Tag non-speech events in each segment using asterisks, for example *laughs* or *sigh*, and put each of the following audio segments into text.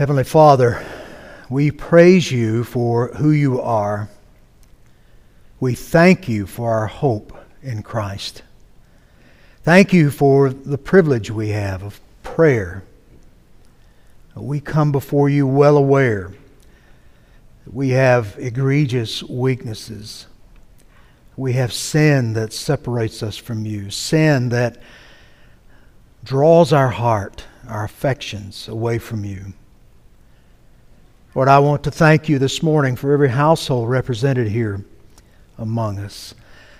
Heavenly Father, we praise you for who you are. We thank you for our hope in Christ. Thank you for the privilege we have of prayer. We come before you well aware that we have egregious weaknesses. We have sin that separates us from you, sin that draws our heart, our affections away from you. Lord, I want to thank you this morning for every household represented here among us.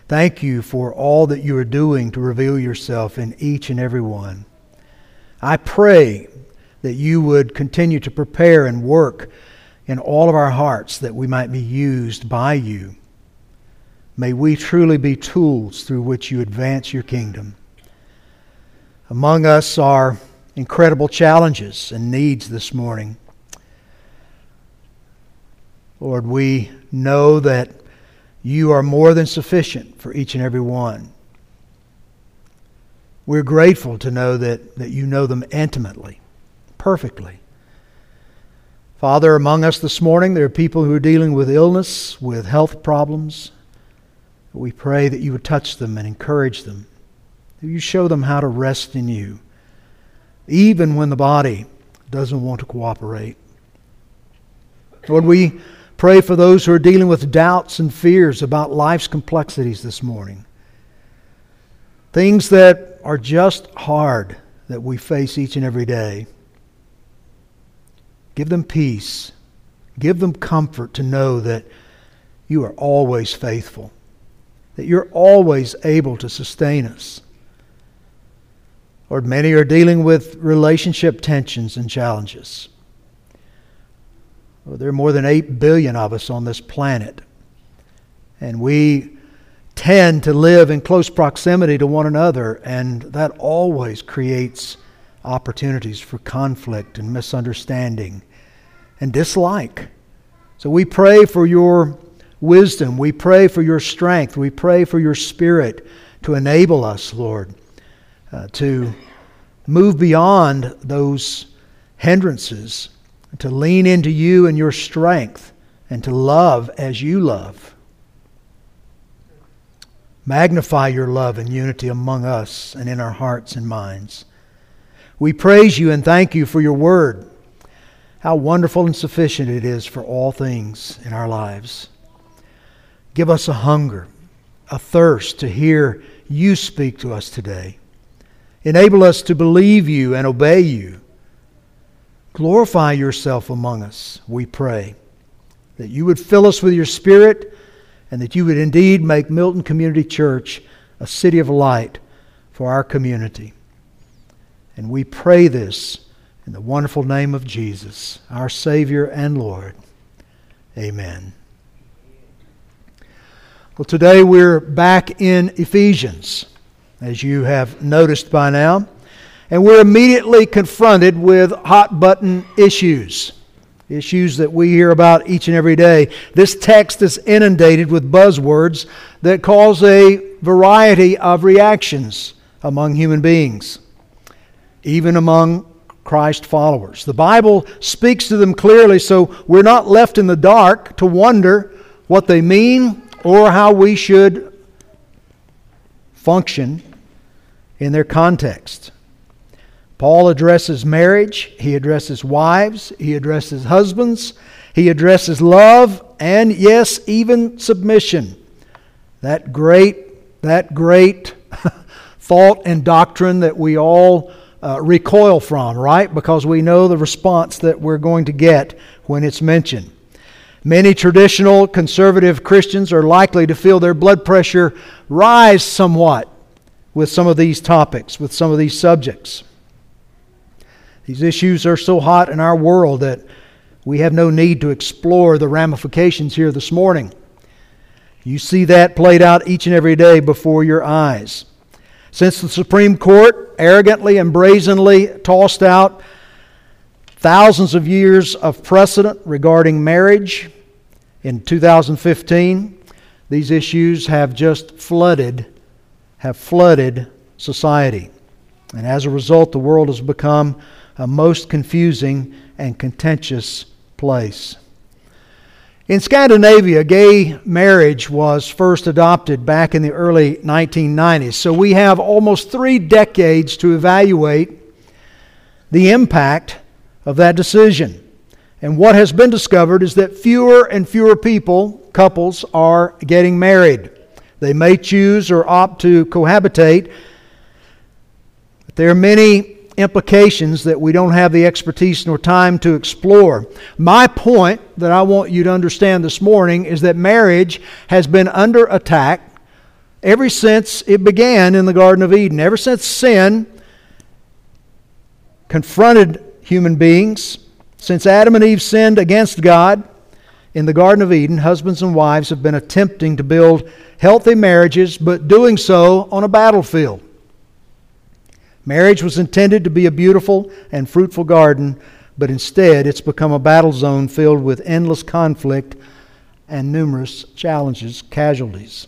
Thank you for all that you are doing to reveal yourself in each and every one. I pray that you would continue to prepare and work in all of our hearts that we might be used by you. May we truly be tools through which you advance your kingdom. Among us are incredible challenges and needs this morning. Lord, we know that you are more than sufficient for each and every one. We're grateful to know that, that you know them intimately, perfectly. Father, among us this morning, there are people who are dealing with illness, with health problems. We pray that you would touch them and encourage them. That you show them how to rest in you, even when the body doesn't want to cooperate. Lord, we Pray for those who are dealing with doubts and fears about life's complexities this morning. Things that are just hard that we face each and every day. Give them peace. Give them comfort to know that you are always faithful, that you're always able to sustain us. Lord, many are dealing with relationship tensions and challenges. Well, there are more than 8 billion of us on this planet. And we tend to live in close proximity to one another, and that always creates opportunities for conflict and misunderstanding and dislike. So we pray for your wisdom. We pray for your strength. We pray for your spirit to enable us, Lord, uh, to move beyond those hindrances to lean into you and your strength, and to love as you love. Magnify your love and unity among us and in our hearts and minds. We praise you and thank you for your word. How wonderful and sufficient it is for all things in our lives. Give us a hunger, a thirst to hear you speak to us today. Enable us to believe you and obey you. Glorify yourself among us, we pray. That you would fill us with your Spirit and that you would indeed make Milton Community Church a city of light for our community. And we pray this in the wonderful name of Jesus, our Savior and Lord. Amen. Well, today we're back in Ephesians, as you have noticed by now and we're immediately confronted with hot button issues. Issues that we hear about each and every day. This text is inundated with buzzwords that cause a variety of reactions among human beings, even among Christ followers. The Bible speaks to them clearly, so we're not left in the dark to wonder what they mean or how we should function in their context. Paul addresses marriage, he addresses wives, he addresses husbands, he addresses love, and yes, even submission. That great, that great *laughs* thought and doctrine that we all uh, recoil from, right? Because we know the response that we're going to get when it's mentioned. Many traditional conservative Christians are likely to feel their blood pressure rise somewhat with some of these topics, with some of these subjects. These issues are so hot in our world that we have no need to explore the ramifications here this morning. You see that played out each and every day before your eyes. Since the Supreme Court arrogantly and brazenly tossed out thousands of years of precedent regarding marriage in 2015, these issues have just flooded have flooded society. And as a result, the world has become a most confusing and contentious place. In Scandinavia, gay marriage was first adopted back in the early 1990s. So we have almost three decades to evaluate the impact of that decision. And what has been discovered is that fewer and fewer people, couples, are getting married. They may choose or opt to cohabitate, but there are many implications that we don't have the expertise nor time to explore. My point that I want you to understand this morning is that marriage has been under attack ever since it began in the Garden of Eden. Ever since sin confronted human beings, since Adam and Eve sinned against God in the Garden of Eden, husbands and wives have been attempting to build healthy marriages, but doing so on a battlefield. Marriage was intended to be a beautiful and fruitful garden, but instead it's become a battle zone filled with endless conflict and numerous challenges, casualties.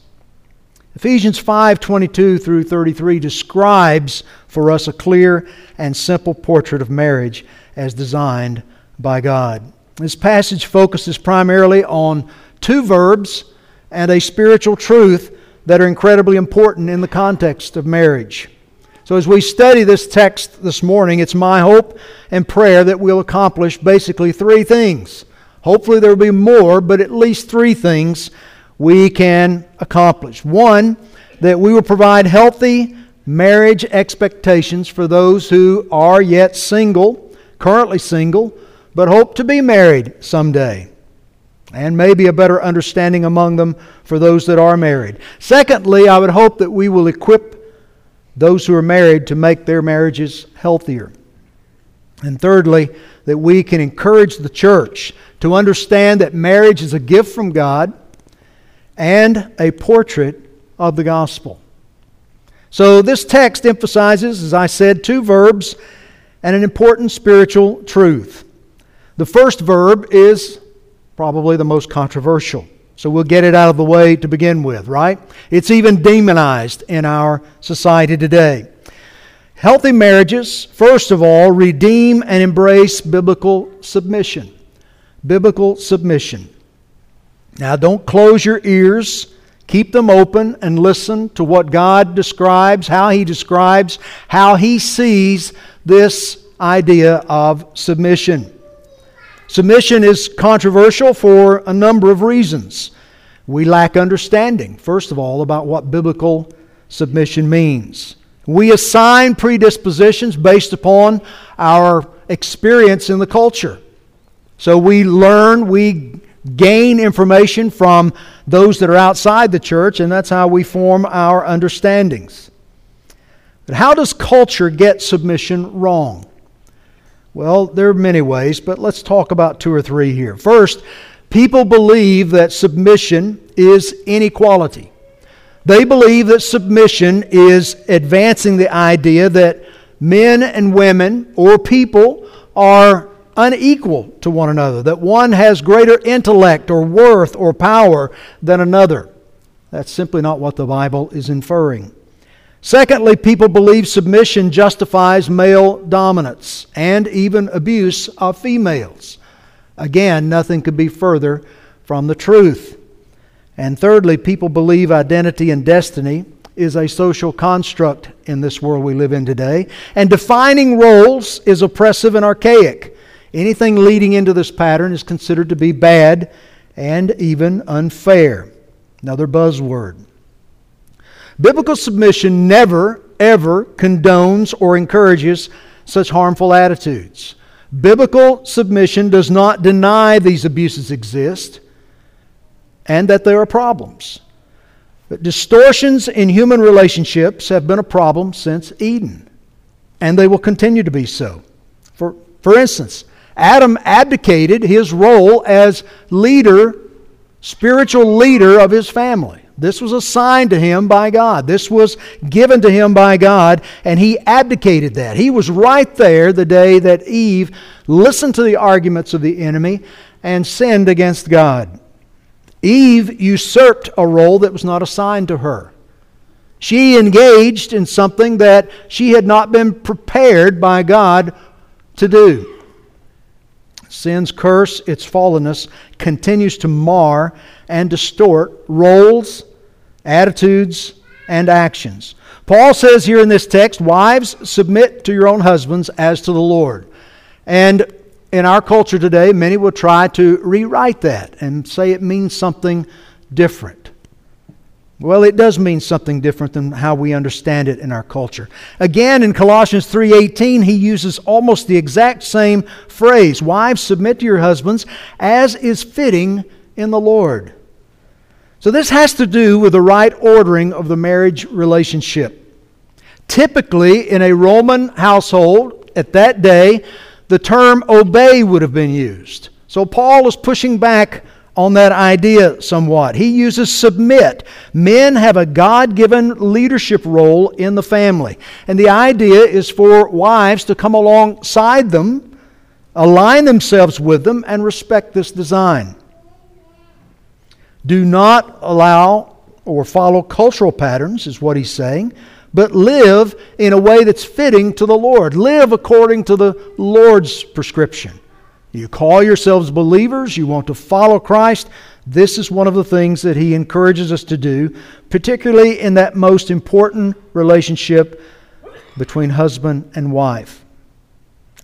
Ephesians 5:22 through 33 describes for us a clear and simple portrait of marriage as designed by God. This passage focuses primarily on two verbs and a spiritual truth that are incredibly important in the context of marriage. So, as we study this text this morning, it's my hope and prayer that we'll accomplish basically three things. Hopefully, there will be more, but at least three things we can accomplish. One, that we will provide healthy marriage expectations for those who are yet single, currently single, but hope to be married someday. And maybe a better understanding among them for those that are married. Secondly, I would hope that we will equip those who are married to make their marriages healthier. And thirdly, that we can encourage the church to understand that marriage is a gift from God and a portrait of the gospel. So, this text emphasizes, as I said, two verbs and an important spiritual truth. The first verb is probably the most controversial. So we'll get it out of the way to begin with, right? It's even demonized in our society today. Healthy marriages, first of all, redeem and embrace biblical submission. Biblical submission. Now, don't close your ears. Keep them open and listen to what God describes, how He describes, how He sees this idea of submission. Submission is controversial for a number of reasons. We lack understanding, first of all, about what biblical submission means. We assign predispositions based upon our experience in the culture. So we learn, we gain information from those that are outside the church, and that's how we form our understandings. But how does culture get submission wrong? Well, there are many ways, but let's talk about two or three here. First, people believe that submission is inequality. They believe that submission is advancing the idea that men and women or people are unequal to one another, that one has greater intellect or worth or power than another. That's simply not what the Bible is inferring. Secondly, people believe submission justifies male dominance and even abuse of females. Again, nothing could be further from the truth. And thirdly, people believe identity and destiny is a social construct in this world we live in today. And defining roles is oppressive and archaic. Anything leading into this pattern is considered to be bad and even unfair. Another buzzword. Biblical submission never, ever condones or encourages such harmful attitudes. Biblical submission does not deny these abuses exist and that there are problems. But distortions in human relationships have been a problem since Eden, and they will continue to be so. For, for instance, Adam abdicated his role as leader, spiritual leader of his family. This was assigned to him by God. This was given to him by God, and he abdicated that. He was right there the day that Eve listened to the arguments of the enemy and sinned against God. Eve usurped a role that was not assigned to her. She engaged in something that she had not been prepared by God to do. Sin's curse, its fallenness, continues to mar and distort roles, attitudes, and actions. Paul says here in this text, Wives, submit to your own husbands as to the Lord. And in our culture today, many will try to rewrite that and say it means something different. Well, it does mean something different than how we understand it in our culture. Again, in Colossians 3:18, he uses almost the exact same phrase, "Wives, submit to your husbands as is fitting in the Lord." So this has to do with the right ordering of the marriage relationship. Typically, in a Roman household at that day, the term obey would have been used. So Paul is pushing back on that idea somewhat. He uses submit. Men have a God given leadership role in the family. And the idea is for wives to come alongside them, align themselves with them, and respect this design. Do not allow or follow cultural patterns, is what he's saying, but live in a way that's fitting to the Lord. Live according to the Lord's prescription. You call yourselves believers, you want to follow Christ. This is one of the things that he encourages us to do, particularly in that most important relationship between husband and wife.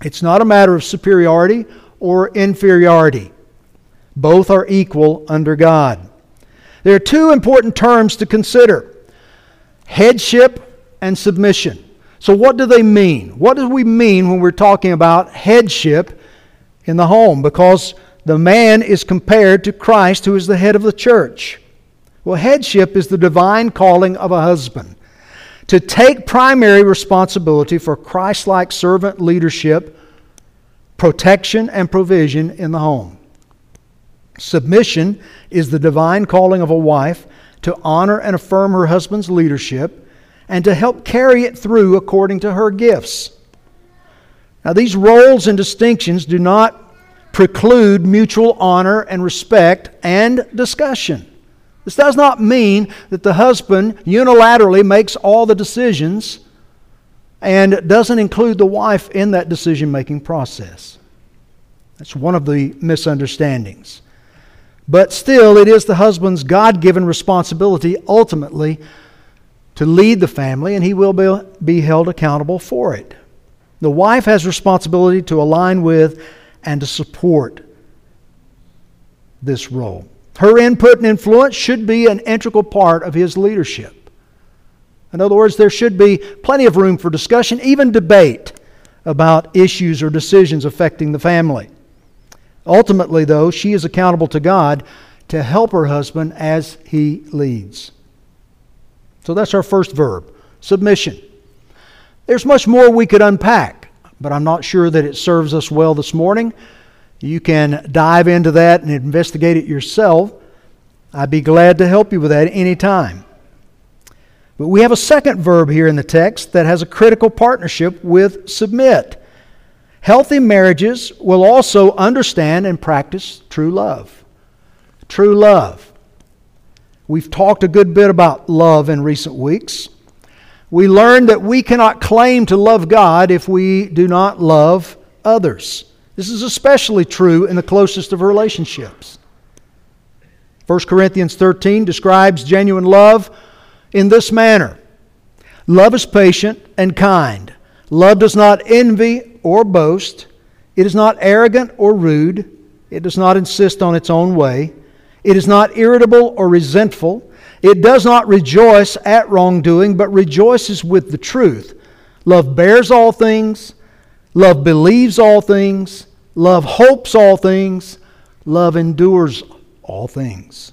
It's not a matter of superiority or inferiority, both are equal under God. There are two important terms to consider headship and submission. So, what do they mean? What do we mean when we're talking about headship in the home because the man is compared to Christ, who is the head of the church. Well, headship is the divine calling of a husband to take primary responsibility for Christ like servant leadership, protection, and provision in the home. Submission is the divine calling of a wife to honor and affirm her husband's leadership and to help carry it through according to her gifts. Now, these roles and distinctions do not preclude mutual honor and respect and discussion. This does not mean that the husband unilaterally makes all the decisions and doesn't include the wife in that decision making process. That's one of the misunderstandings. But still, it is the husband's God given responsibility ultimately to lead the family, and he will be, be held accountable for it. The wife has responsibility to align with and to support this role. Her input and influence should be an integral part of his leadership. In other words, there should be plenty of room for discussion, even debate about issues or decisions affecting the family. Ultimately, though, she is accountable to God to help her husband as he leads. So that's our first verb submission. There's much more we could unpack, but I'm not sure that it serves us well this morning. You can dive into that and investigate it yourself. I'd be glad to help you with that any time. But we have a second verb here in the text that has a critical partnership with submit. Healthy marriages will also understand and practice true love. True love. We've talked a good bit about love in recent weeks we learn that we cannot claim to love God if we do not love others. This is especially true in the closest of relationships. 1 Corinthians 13 describes genuine love in this manner Love is patient and kind. Love does not envy or boast. It is not arrogant or rude. It does not insist on its own way. It is not irritable or resentful. It does not rejoice at wrongdoing, but rejoices with the truth. Love bears all things. Love believes all things. Love hopes all things. Love endures all things.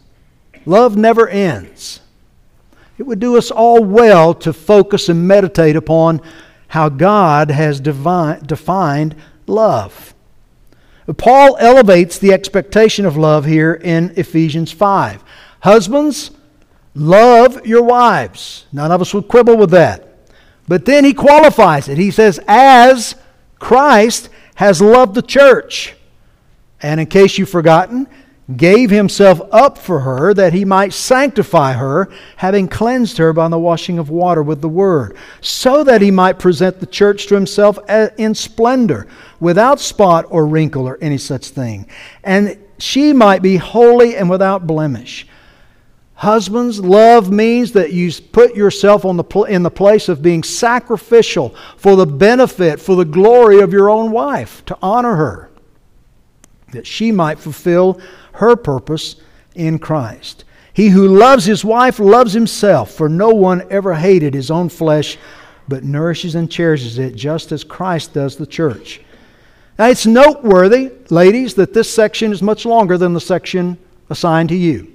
Love never ends. It would do us all well to focus and meditate upon how God has divine, defined love. Paul elevates the expectation of love here in Ephesians 5. Husbands, Love your wives. None of us would quibble with that. But then he qualifies it. He says, as Christ has loved the church. And in case you've forgotten, gave himself up for her that he might sanctify her, having cleansed her by the washing of water with the word, so that he might present the church to himself in splendor, without spot or wrinkle or any such thing, and she might be holy and without blemish. Husbands, love means that you put yourself on the pl- in the place of being sacrificial for the benefit, for the glory of your own wife, to honor her, that she might fulfill her purpose in Christ. He who loves his wife loves himself, for no one ever hated his own flesh, but nourishes and cherishes it just as Christ does the church. Now, it's noteworthy, ladies, that this section is much longer than the section assigned to you.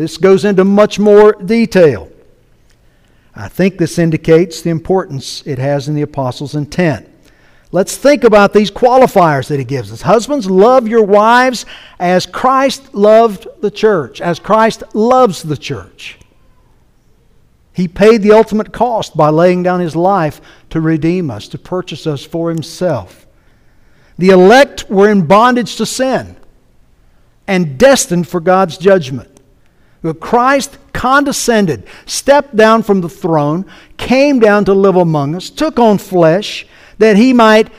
This goes into much more detail. I think this indicates the importance it has in the apostles' intent. Let's think about these qualifiers that he gives us. Husbands, love your wives as Christ loved the church, as Christ loves the church. He paid the ultimate cost by laying down his life to redeem us, to purchase us for himself. The elect were in bondage to sin and destined for God's judgment. Christ condescended, stepped down from the throne, came down to live among us, took on flesh, that he might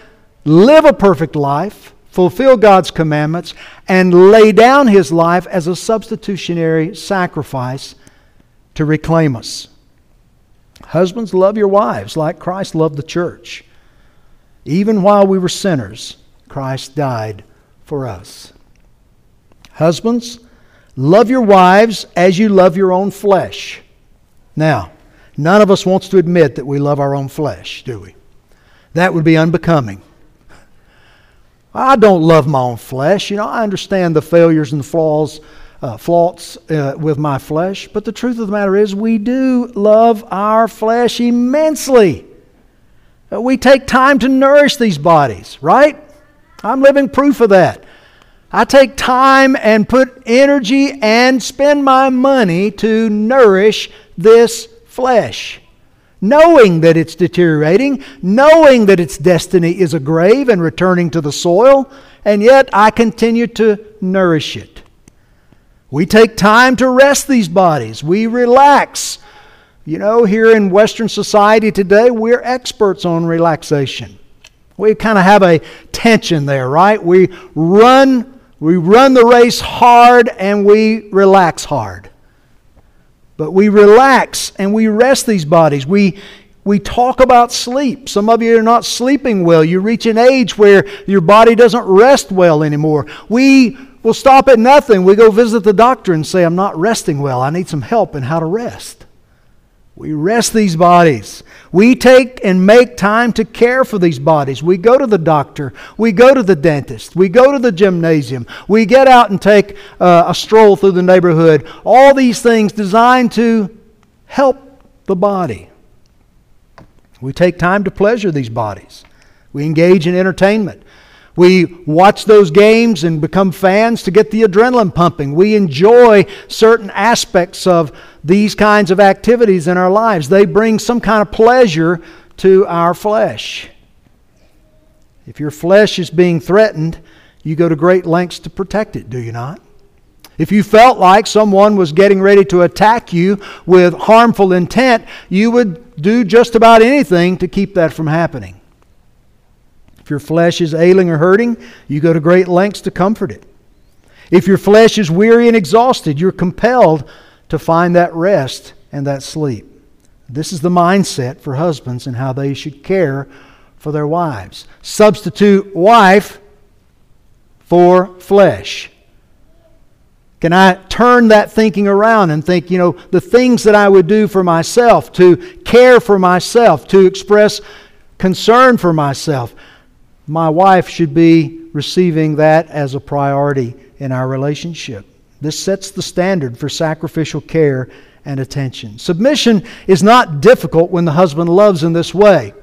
live a perfect life, fulfill God's commandments, and lay down his life as a substitutionary sacrifice to reclaim us. Husbands, love your wives like Christ loved the church. Even while we were sinners, Christ died for us. Husbands, love your wives as you love your own flesh. Now, none of us wants to admit that we love our own flesh, do we? That would be unbecoming. I don't love my own flesh. You know, I understand the failures and the flaws, uh, faults uh, with my flesh, but the truth of the matter is, we do love our flesh immensely. Uh, we take time to nourish these bodies, right? I'm living proof of that. I take time and put energy and spend my money to nourish this flesh knowing that it's deteriorating, knowing that its destiny is a grave and returning to the soil, and yet I continue to nourish it. We take time to rest these bodies, we relax. You know, here in Western society today, we're experts on relaxation. We kind of have a tension there, right? We run, we run the race hard and we relax hard. But we relax and we rest these bodies. We, we talk about sleep. Some of you are not sleeping well. You reach an age where your body doesn't rest well anymore. We will stop at nothing. We go visit the doctor and say, I'm not resting well. I need some help in how to rest. We rest these bodies. We take and make time to care for these bodies. We go to the doctor. We go to the dentist. We go to the gymnasium. We get out and take uh, a stroll through the neighborhood. All these things designed to help the body. We take time to pleasure these bodies. We engage in entertainment. We watch those games and become fans to get the adrenaline pumping. We enjoy certain aspects of these kinds of activities in our lives. They bring some kind of pleasure to our flesh. If your flesh is being threatened, you go to great lengths to protect it, do you not? If you felt like someone was getting ready to attack you with harmful intent, you would do just about anything to keep that from happening. Your flesh is ailing or hurting, you go to great lengths to comfort it. If your flesh is weary and exhausted, you're compelled to find that rest and that sleep. This is the mindset for husbands and how they should care for their wives. Substitute wife for flesh. Can I turn that thinking around and think, you know, the things that I would do for myself, to care for myself, to express concern for myself? My wife should be receiving that as a priority in our relationship. This sets the standard for sacrificial care and attention. Submission is not difficult when the husband loves in this way.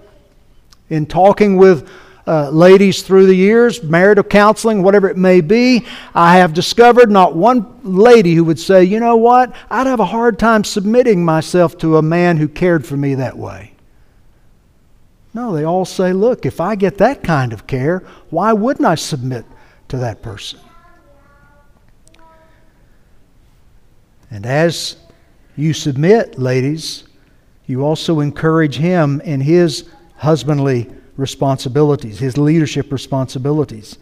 In talking with uh, ladies through the years, marital counseling, whatever it may be, I have discovered not one lady who would say, you know what, I'd have a hard time submitting myself to a man who cared for me that way. No, they all say, look, if I get that kind of care, why wouldn't I submit to that person? And as you submit, ladies, you also encourage him in his husbandly responsibilities, his leadership responsibilities.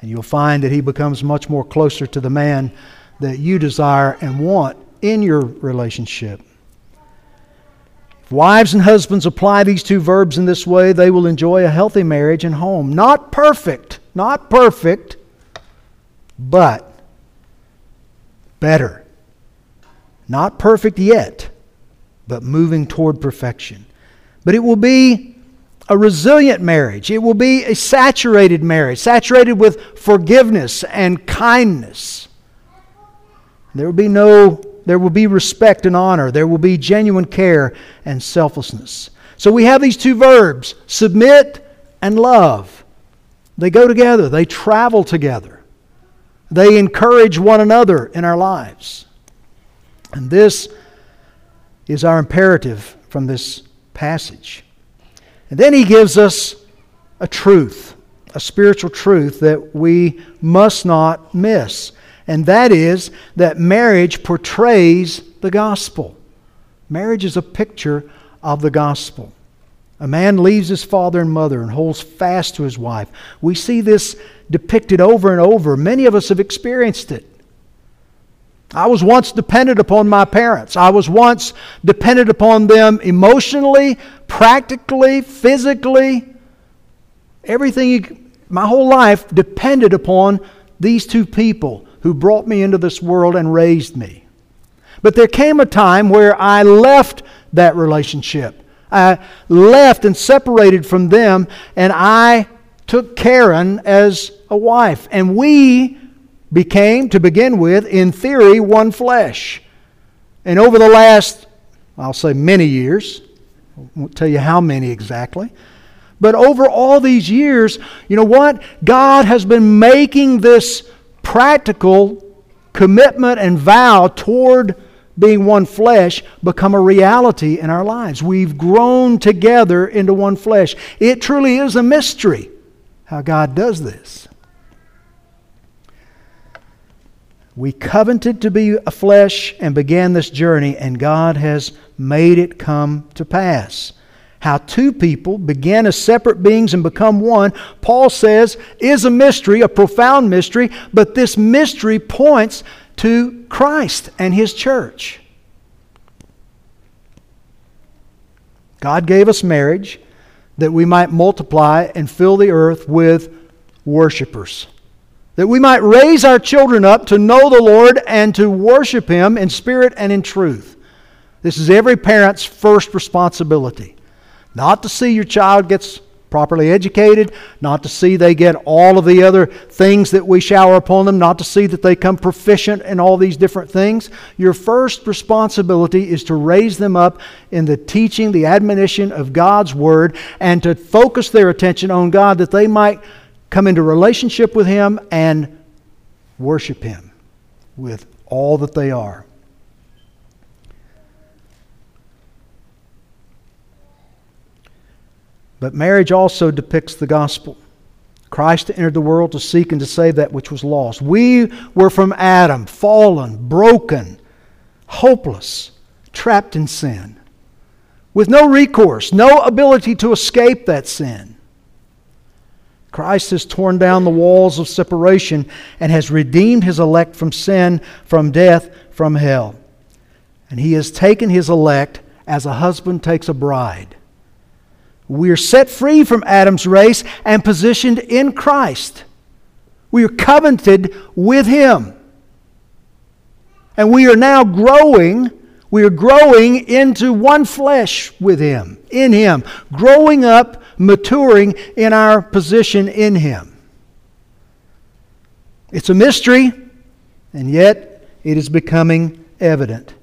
And you'll find that he becomes much more closer to the man that you desire and want in your relationship. If wives and husbands apply these two verbs in this way, they will enjoy a healthy marriage and home. Not perfect, not perfect, but better. Not perfect yet, but moving toward perfection. But it will be a resilient marriage. It will be a saturated marriage, saturated with forgiveness and kindness. There will be no there will be respect and honor. There will be genuine care and selflessness. So we have these two verbs submit and love. They go together, they travel together, they encourage one another in our lives. And this is our imperative from this passage. And then he gives us a truth, a spiritual truth that we must not miss and that is that marriage portrays the gospel. Marriage is a picture of the gospel. A man leaves his father and mother and holds fast to his wife. We see this depicted over and over. Many of us have experienced it. I was once dependent upon my parents. I was once dependent upon them emotionally, practically, physically. Everything, my whole life depended upon these two people who brought me into this world and raised me. But there came a time where I left that relationship. I left and separated from them, and I took Karen as a wife. And we became, to begin with, in theory, one flesh. And over the last, I'll say many years, I won't tell you how many exactly, but over all these years, you know what? God has been making this practical commitment and vow toward being one flesh become a reality in our lives. We've grown together into one flesh. It truly is a mystery how God does this. We covenanted to be a flesh and began this journey, and God has made it come to pass how two people begin as separate beings and become one, Paul says, is a mystery, a profound mystery, but this mystery points to Christ and His church. God gave us marriage that we might multiply and fill the earth with worshipers. That we might raise our children up to know the Lord and to worship Him in spirit and in truth. This is every parent's first responsibility. Not to see your child gets properly educated, not to see they get all of the other things that we shower upon them, not to see that they come proficient in all these different things. Your first responsibility is to raise them up in the teaching, the admonition of God's Word, and to focus their attention on God that they might come into relationship with Him and worship Him with all that they are. But marriage also depicts the gospel. Christ entered the world to seek and to save that which was lost. We were from Adam, fallen, broken, hopeless, trapped in sin, with no recourse, no ability to escape that sin. Christ has torn down the walls of separation and has redeemed his elect from sin, from death, from hell. And he has taken his elect as a husband takes a bride we are set free from Adam's race and positioned in Christ. We are covenanted with Him. And we are now growing, we are growing into one flesh with Him, in Him, growing up, maturing in our position in Him. It's a mystery, and yet it is becoming evident.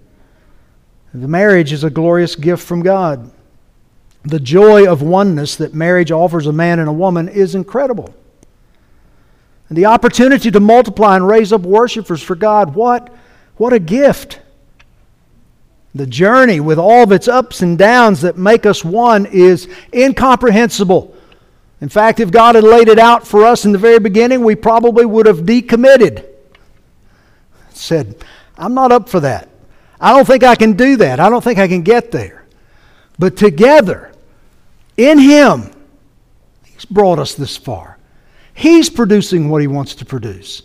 The marriage is a glorious gift from God. The joy of oneness that marriage offers a man and a woman is incredible. And the opportunity to multiply and raise up worshipers for God, what, what a gift. The journey with all of its ups and downs that make us one is incomprehensible. In fact, if God had laid it out for us in the very beginning, we probably would have decommitted. Said, I'm not up for that. I don't think I can do that. I don't think I can get there. But together, in Him, He's brought us this far. He's producing what He wants to produce,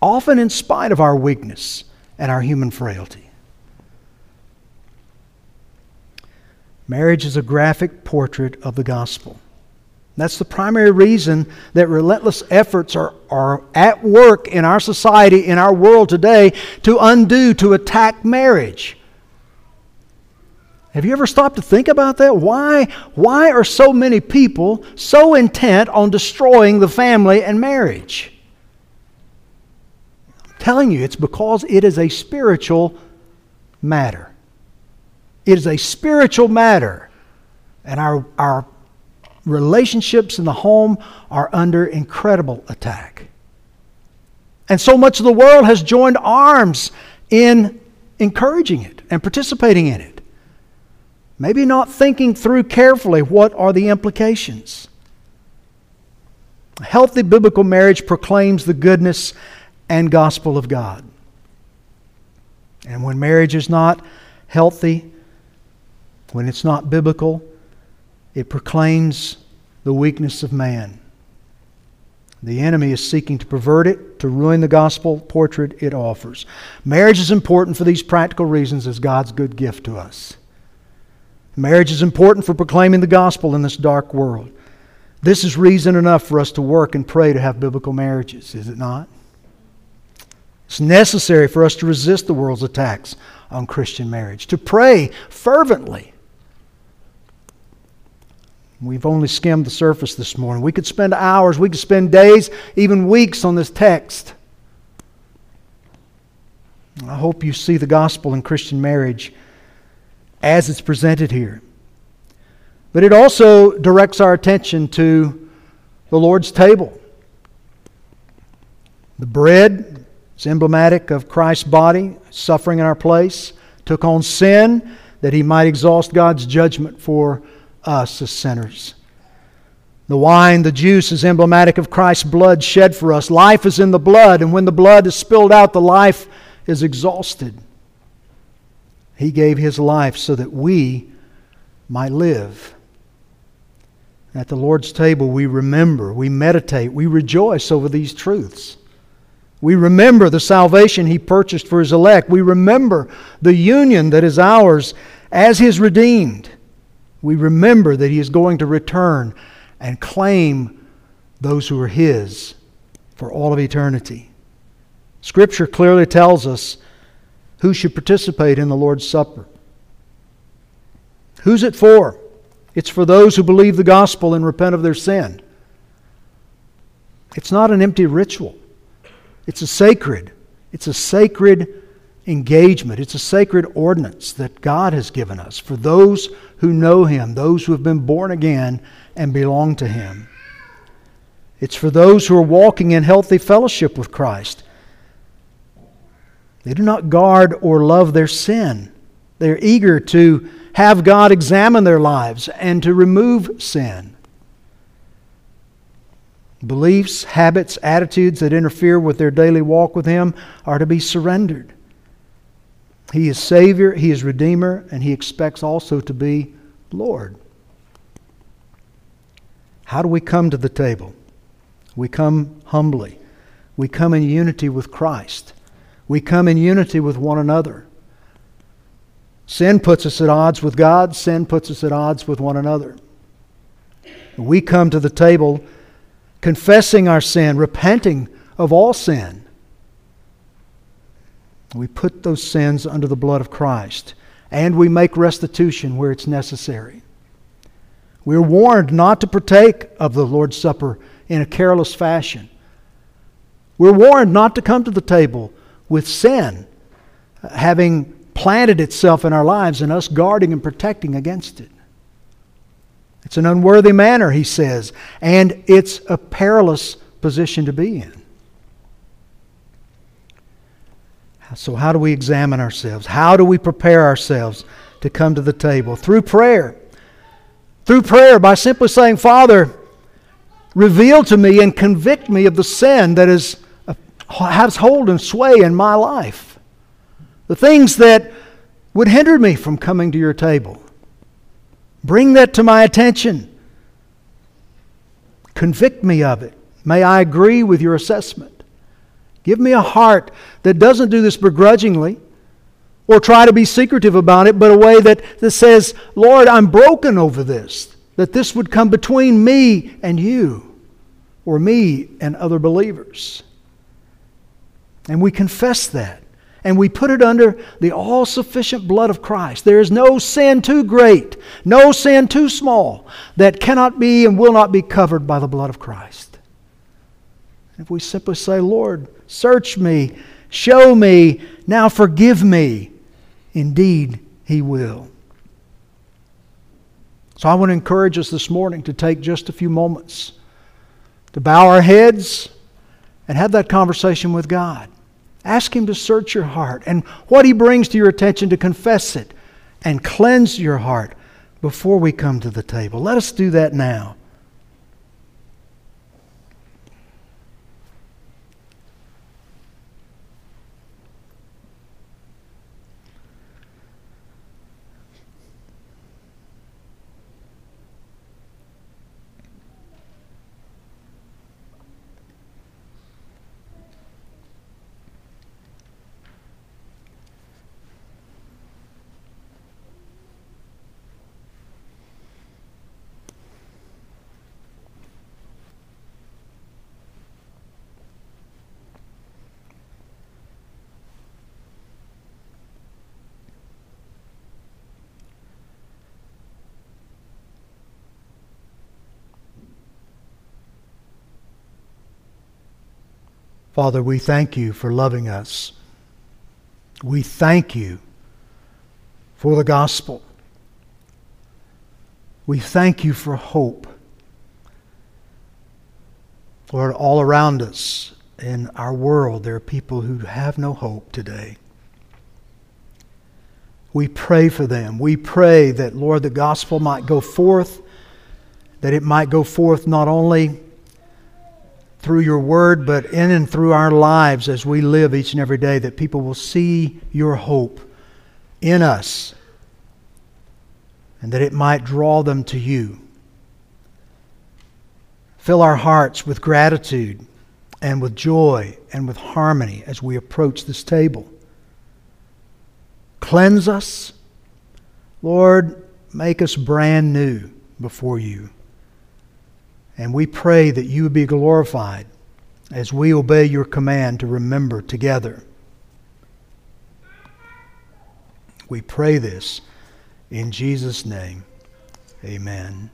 often in spite of our weakness and our human frailty. Marriage is a graphic portrait of the gospel. That's the primary reason that relentless efforts are, are at work in our society, in our world today, to undo, to attack marriage. Have you ever stopped to think about that? Why, why are so many people so intent on destroying the family and marriage? I'm telling you, it's because it is a spiritual matter. It is a spiritual matter. And our, our relationships in the home are under incredible attack. And so much of the world has joined arms in encouraging it and participating in it. Maybe not thinking through carefully what are the implications. A healthy biblical marriage proclaims the goodness and gospel of God. And when marriage is not healthy, when it's not biblical, it proclaims the weakness of man. The enemy is seeking to pervert it, to ruin the gospel portrait it offers. Marriage is important for these practical reasons as God's good gift to us. Marriage is important for proclaiming the gospel in this dark world. This is reason enough for us to work and pray to have biblical marriages, is it not? It's necessary for us to resist the world's attacks on Christian marriage, to pray fervently We've only skimmed the surface this morning. We could spend hours, we could spend days, even weeks on this text. I hope you see the gospel in Christian marriage as it's presented here. But it also directs our attention to the Lord's table. The bread is emblematic of Christ's body, suffering in our place, took on sin that he might exhaust God's judgment for us as sinners. The wine, the juice, is emblematic of Christ's blood shed for us. Life is in the blood, and when the blood is spilled out, the life is exhausted. He gave His life so that we might live. At the Lord's table, we remember, we meditate, we rejoice over these truths. We remember the salvation He purchased for His elect. We remember the union that is ours as His redeemed we remember that He is going to return and claim those who are His for all of eternity. Scripture clearly tells us who should participate in the Lord's Supper. Who's it for? It's for those who believe the gospel and repent of their sin. It's not an empty ritual. It's a sacred. It's a sacred engagement. It's a sacred ordinance that God has given us for those who know Him, those who have been born again and belong to Him. It's for those who are walking in healthy fellowship with Christ. They do not guard or love their sin. They're eager to have God examine their lives and to remove sin. Beliefs, habits, attitudes that interfere with their daily walk with Him are to be surrendered. He is Savior, He is Redeemer, and He expects also to be Lord. How do we come to the table? We come humbly. We come in unity with Christ. We come in unity with one another. Sin puts us at odds with God, sin puts us at odds with one another. We come to the table confessing our sin, repenting of all sin, we put those sins under the blood of Christ, and we make restitution where it's necessary. We're warned not to partake of the Lord's Supper in a careless fashion. We're warned not to come to the table with sin having planted itself in our lives and us guarding and protecting against it. It's an unworthy manner, he says, and it's a perilous position to be in. So, how do we examine ourselves? How do we prepare ourselves to come to the table? Through prayer. Through prayer, by simply saying, Father, reveal to me and convict me of the sin that is, has hold and sway in my life. The things that would hinder me from coming to your table. Bring that to my attention. Convict me of it. May I agree with your assessment. Give me a heart that doesn't do this begrudgingly or try to be secretive about it, but a way that, that says, Lord, I'm broken over this, that this would come between me and you, or me and other believers. And we confess that. And we put it under the all sufficient blood of Christ. There is no sin too great, no sin too small that cannot be and will not be covered by the blood of Christ. If we simply say, Lord, search me, show me, now forgive me, indeed He will. So I want to encourage us this morning to take just a few moments to bow our heads and have that conversation with God. Ask Him to search your heart and what He brings to your attention to confess it and cleanse your heart before we come to the table. Let us do that now. Father, we thank you for loving us. We thank you for the gospel. We thank you for hope. Lord, all around us in our world, there are people who have no hope today. We pray for them. We pray that, Lord, the gospel might go forth, that it might go forth not only through your word, but in and through our lives as we live each and every day, that people will see your hope in us and that it might draw them to you. Fill our hearts with gratitude and with joy and with harmony as we approach this table. Cleanse us. Lord, make us brand new before you. And we pray that you be glorified as we obey your command to remember together. We pray this in Jesus' name. Amen.